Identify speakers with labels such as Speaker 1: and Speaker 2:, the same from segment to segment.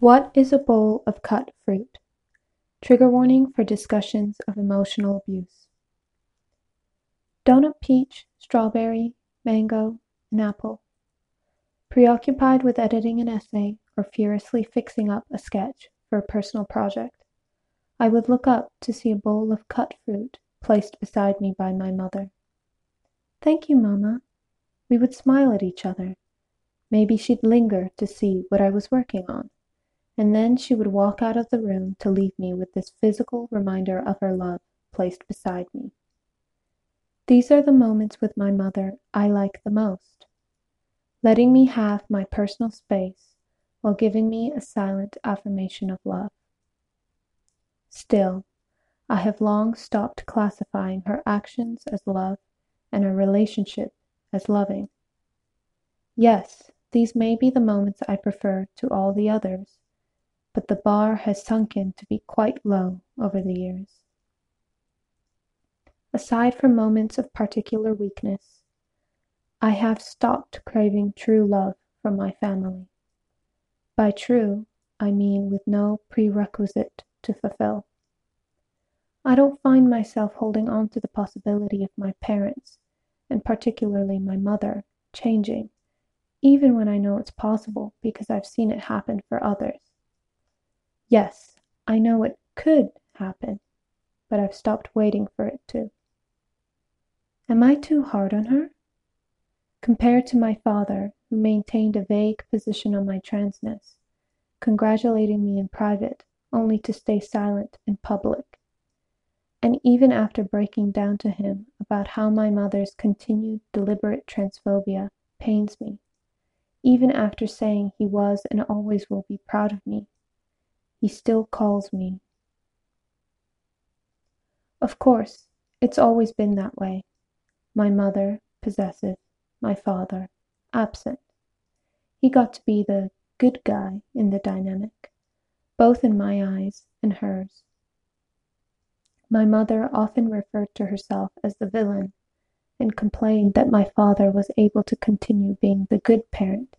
Speaker 1: What is a bowl of cut fruit? Trigger warning for discussions of emotional abuse. Donut peach, strawberry, mango, and apple. Preoccupied with editing an essay or furiously fixing up a sketch for a personal project, I would look up to see a bowl of cut fruit placed beside me by my mother. Thank you, mamma. We would smile at each other. Maybe she'd linger to see what I was working on and then she would walk out of the room to leave me with this physical reminder of her love placed beside me. These are the moments with my mother I like the most, letting me have my personal space while giving me a silent affirmation of love. Still, I have long stopped classifying her actions as love and her relationship as loving. Yes, these may be the moments I prefer to all the others, but the bar has sunken to be quite low over the years. Aside from moments of particular weakness, I have stopped craving true love from my family. By true, I mean with no prerequisite to fulfill. I don't find myself holding on to the possibility of my parents, and particularly my mother, changing, even when I know it's possible because I've seen it happen for others. Yes, I know it could happen, but I've stopped waiting for it to. Am I too hard on her? Compared to my father, who maintained a vague position on my transness, congratulating me in private only to stay silent in public. And even after breaking down to him about how my mother's continued deliberate transphobia pains me, even after saying he was and always will be proud of me he still calls me. Of course, it's always been that way. My mother, possessive, my father, absent. He got to be the good guy in the dynamic, both in my eyes and hers. My mother often referred to herself as the villain and complained that my father was able to continue being the good parent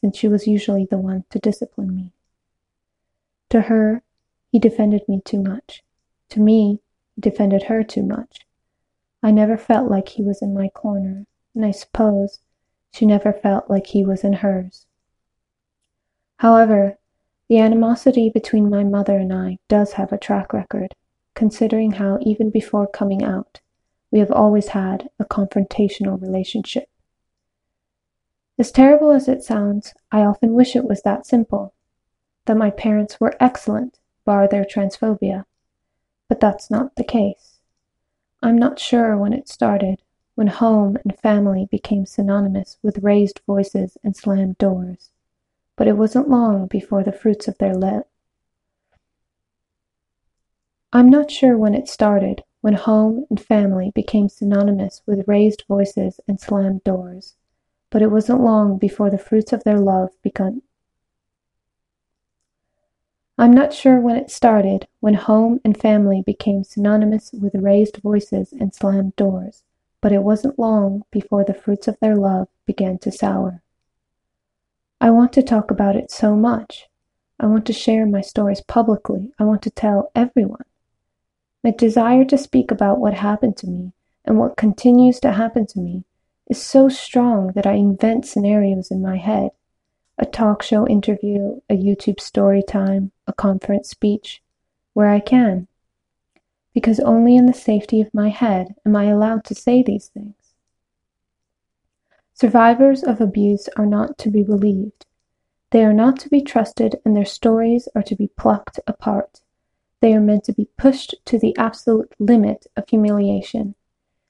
Speaker 1: since she was usually the one to discipline me. To her, he defended me too much. To me, he defended her too much. I never felt like he was in my corner, and I suppose she never felt like he was in hers. However, the animosity between my mother and I does have a track record, considering how even before coming out, we have always had a confrontational relationship. As terrible as it sounds, I often wish it was that simple that my parents were excellent, bar their transphobia. But that's not the case. I'm not sure when it started, when home and family became synonymous with raised voices and slammed doors. But it wasn't long before the fruits of their lip. I'm not sure when it started, when home and family became synonymous with raised voices and slammed doors. But it wasn't long before the fruits of their love began I'm not sure when it started, when home and family became synonymous with raised voices and slammed doors, but it wasn't long before the fruits of their love began to sour. I want to talk about it so much. I want to share my stories publicly. I want to tell everyone. My desire to speak about what happened to me and what continues to happen to me is so strong that I invent scenarios in my head a talk show interview, a YouTube story time, a conference speech, where I can. Because only in the safety of my head am I allowed to say these things. Survivors of abuse are not to be believed. They are not to be trusted, and their stories are to be plucked apart. They are meant to be pushed to the absolute limit of humiliation.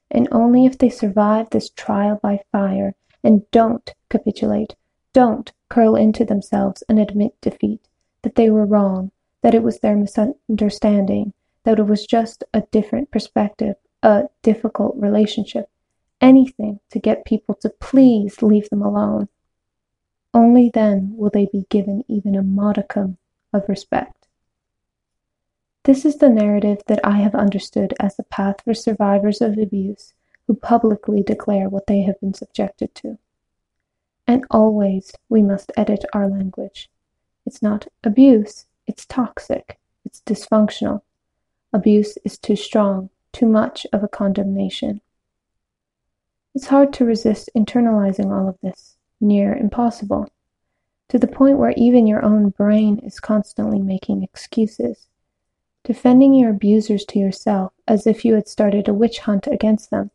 Speaker 1: And only if they survive this trial by fire and don't capitulate, don't curl into themselves and admit defeat, that they were wrong, that it was their misunderstanding, that it was just a different perspective, a difficult relationship, anything to get people to please leave them alone. Only then will they be given even a modicum of respect. This is the narrative that I have understood as the path for survivors of abuse who publicly declare what they have been subjected to. And always we must edit our language. It's not abuse, it's toxic, it's dysfunctional. Abuse is too strong, too much of a condemnation. It's hard to resist internalizing all of this, near impossible, to the point where even your own brain is constantly making excuses, defending your abusers to yourself as if you had started a witch hunt against them,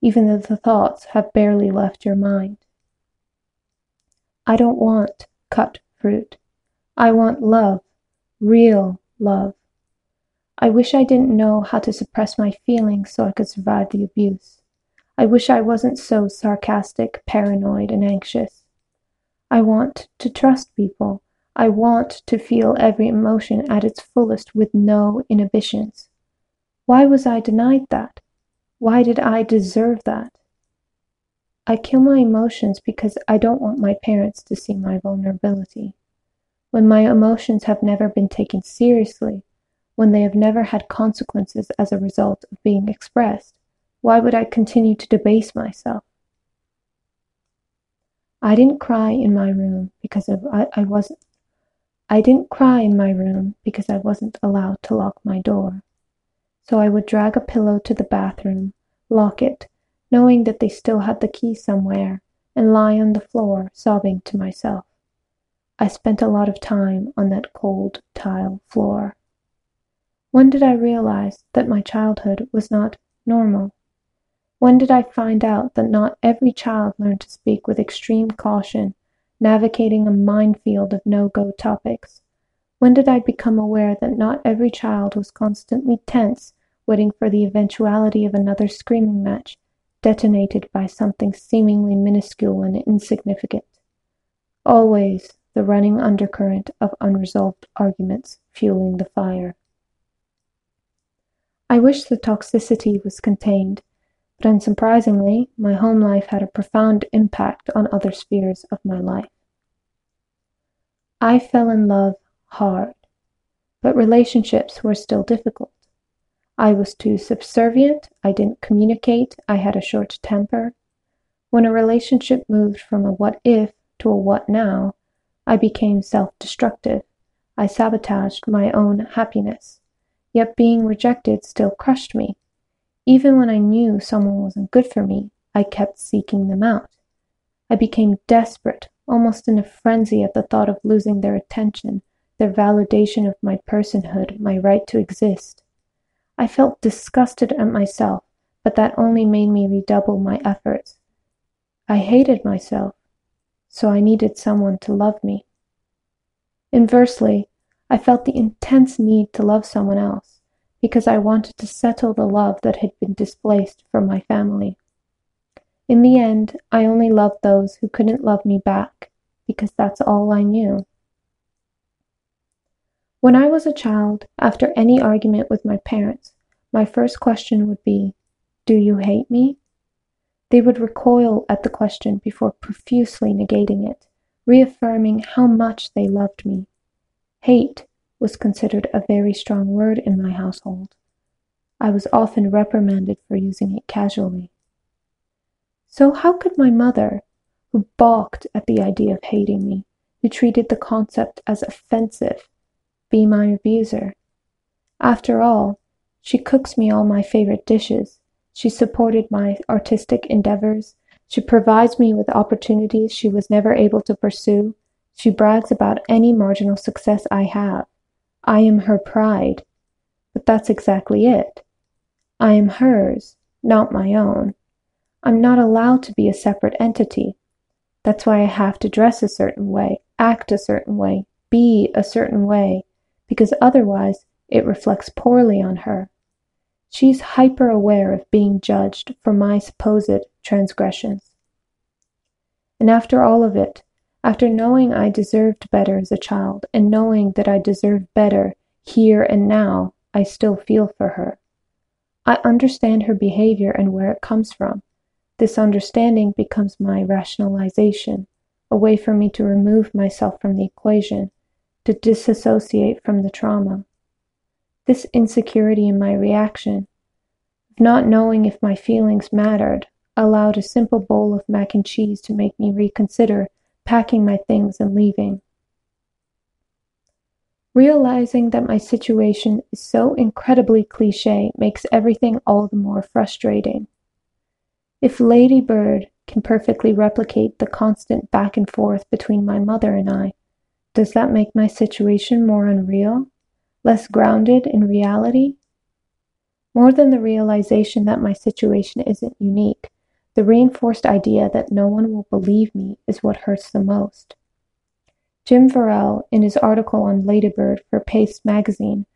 Speaker 1: even though the thoughts have barely left your mind. I don't want cut fruit. I want love, real love. I wish I didn't know how to suppress my feelings so I could survive the abuse. I wish I wasn't so sarcastic, paranoid, and anxious. I want to trust people. I want to feel every emotion at its fullest with no inhibitions. Why was I denied that? Why did I deserve that? I kill my emotions because I don't want my parents to see my vulnerability. When my emotions have never been taken seriously, when they have never had consequences as a result of being expressed, why would I continue to debase myself? I didn't cry in my room because of, I, I wasn't I didn't cry in my room because I wasn't allowed to lock my door. So I would drag a pillow to the bathroom, lock it, knowing that they still had the key somewhere, and lie on the floor, sobbing to myself. I spent a lot of time on that cold tile floor. When did I realize that my childhood was not normal? When did I find out that not every child learned to speak with extreme caution, navigating a minefield of no-go topics? When did I become aware that not every child was constantly tense, waiting for the eventuality of another screaming match, detonated by something seemingly minuscule and insignificant? Always the running undercurrent of unresolved arguments fueling the fire. I wish the toxicity was contained, but unsurprisingly, my home life had a profound impact on other spheres of my life. I fell in love hard, but relationships were still difficult. I was too subservient, I didn't communicate, I had a short temper. When a relationship moved from a what if to a what now, I became self destructive. I sabotaged my own happiness. Yet being rejected still crushed me. Even when I knew someone wasn't good for me, I kept seeking them out. I became desperate, almost in a frenzy at the thought of losing their attention, their validation of my personhood, my right to exist. I felt disgusted at myself, but that only made me redouble my efforts. I hated myself, so I needed someone to love me. Inversely, I felt the intense need to love someone else, because I wanted to settle the love that had been displaced from my family. In the end, I only loved those who couldn't love me back, because that's all I knew. When I was a child, after any argument with my parents, my first question would be, Do you hate me? They would recoil at the question before profusely negating it, reaffirming how much they loved me. Hate was considered a very strong word in my household. I was often reprimanded for using it casually. So how could my mother, who balked at the idea of hating me, who treated the concept as offensive, be my abuser? After all, she cooks me all my favorite dishes. She supported my artistic endeavors. She provides me with opportunities she was never able to pursue. She brags about any marginal success I have. I am her pride. But that's exactly it. I am hers, not my own. I'm not allowed to be a separate entity. That's why I have to dress a certain way, act a certain way, be a certain way, because otherwise it reflects poorly on her. She's hyper aware of being judged for my supposed transgressions. And after all of it, after knowing I deserved better as a child, and knowing that I deserve better here and now, I still feel for her. I understand her behavior and where it comes from. This understanding becomes my rationalization, a way for me to remove myself from the equation, to disassociate from the trauma. This insecurity in my reaction, of not knowing if my feelings mattered, allowed a simple bowl of mac and cheese to make me reconsider packing my things and leaving. Realizing that my situation is so incredibly cliche makes everything all the more frustrating. If Lady Bird can perfectly replicate the constant back and forth between my mother and I, does that make my situation more unreal? Less grounded in reality? More than the realization that my situation isn't unique, the reinforced idea that no one will believe me is what hurts the most. Jim Farrell, in his article on Ladybird for Paste magazine,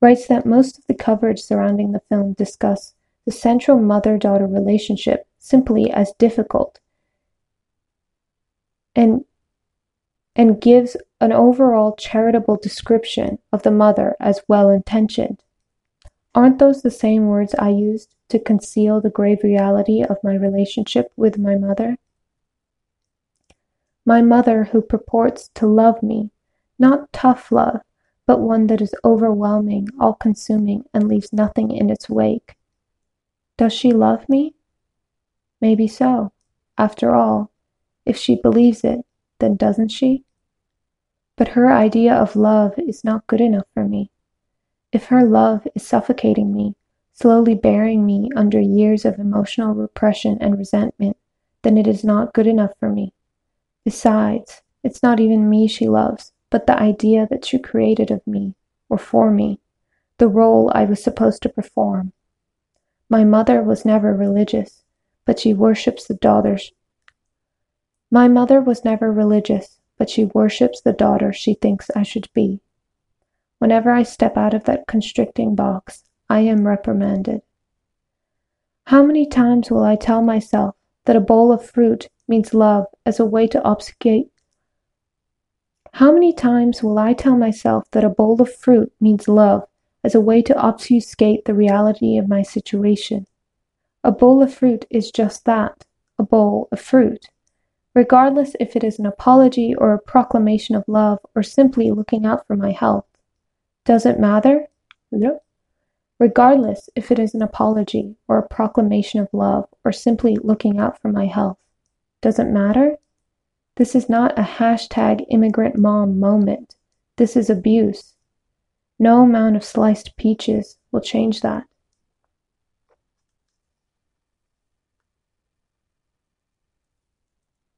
Speaker 1: writes that most of the coverage surrounding the film discuss the central mother-daughter relationship simply as difficult and and gives an overall charitable description of the mother as well-intentioned. Aren't those the same words I used to conceal the grave reality of my relationship with my mother? My mother who purports to love me, not tough love, but one that is overwhelming, all-consuming, and leaves nothing in its wake. Does she love me? Maybe so. After all, if she believes it, then doesn't she? But her idea of love is not good enough for me. If her love is suffocating me, slowly burying me under years of emotional repression and resentment, then it is not good enough for me. Besides, it's not even me she loves, but the idea that she created of me, or for me, the role I was supposed to perform. My mother was never religious, but she worships the daughters. My mother was never religious, but she worships the daughter she thinks I should be. Whenever I step out of that constricting box, I am reprimanded. How many times will I tell myself that a bowl of fruit means love as a way to obfuscate. How many times will I tell myself that a bowl of fruit means love as a way to obfuscate the reality of my situation? A bowl of fruit is just that, a bowl of fruit. Regardless if it is an apology or a proclamation of love or simply looking out for my health. Does it matter? No. Regardless if it is an apology or a proclamation of love or simply looking out for my health. Does it matter? This is not a hashtag immigrant mom moment. This is abuse. No amount of sliced peaches will change that.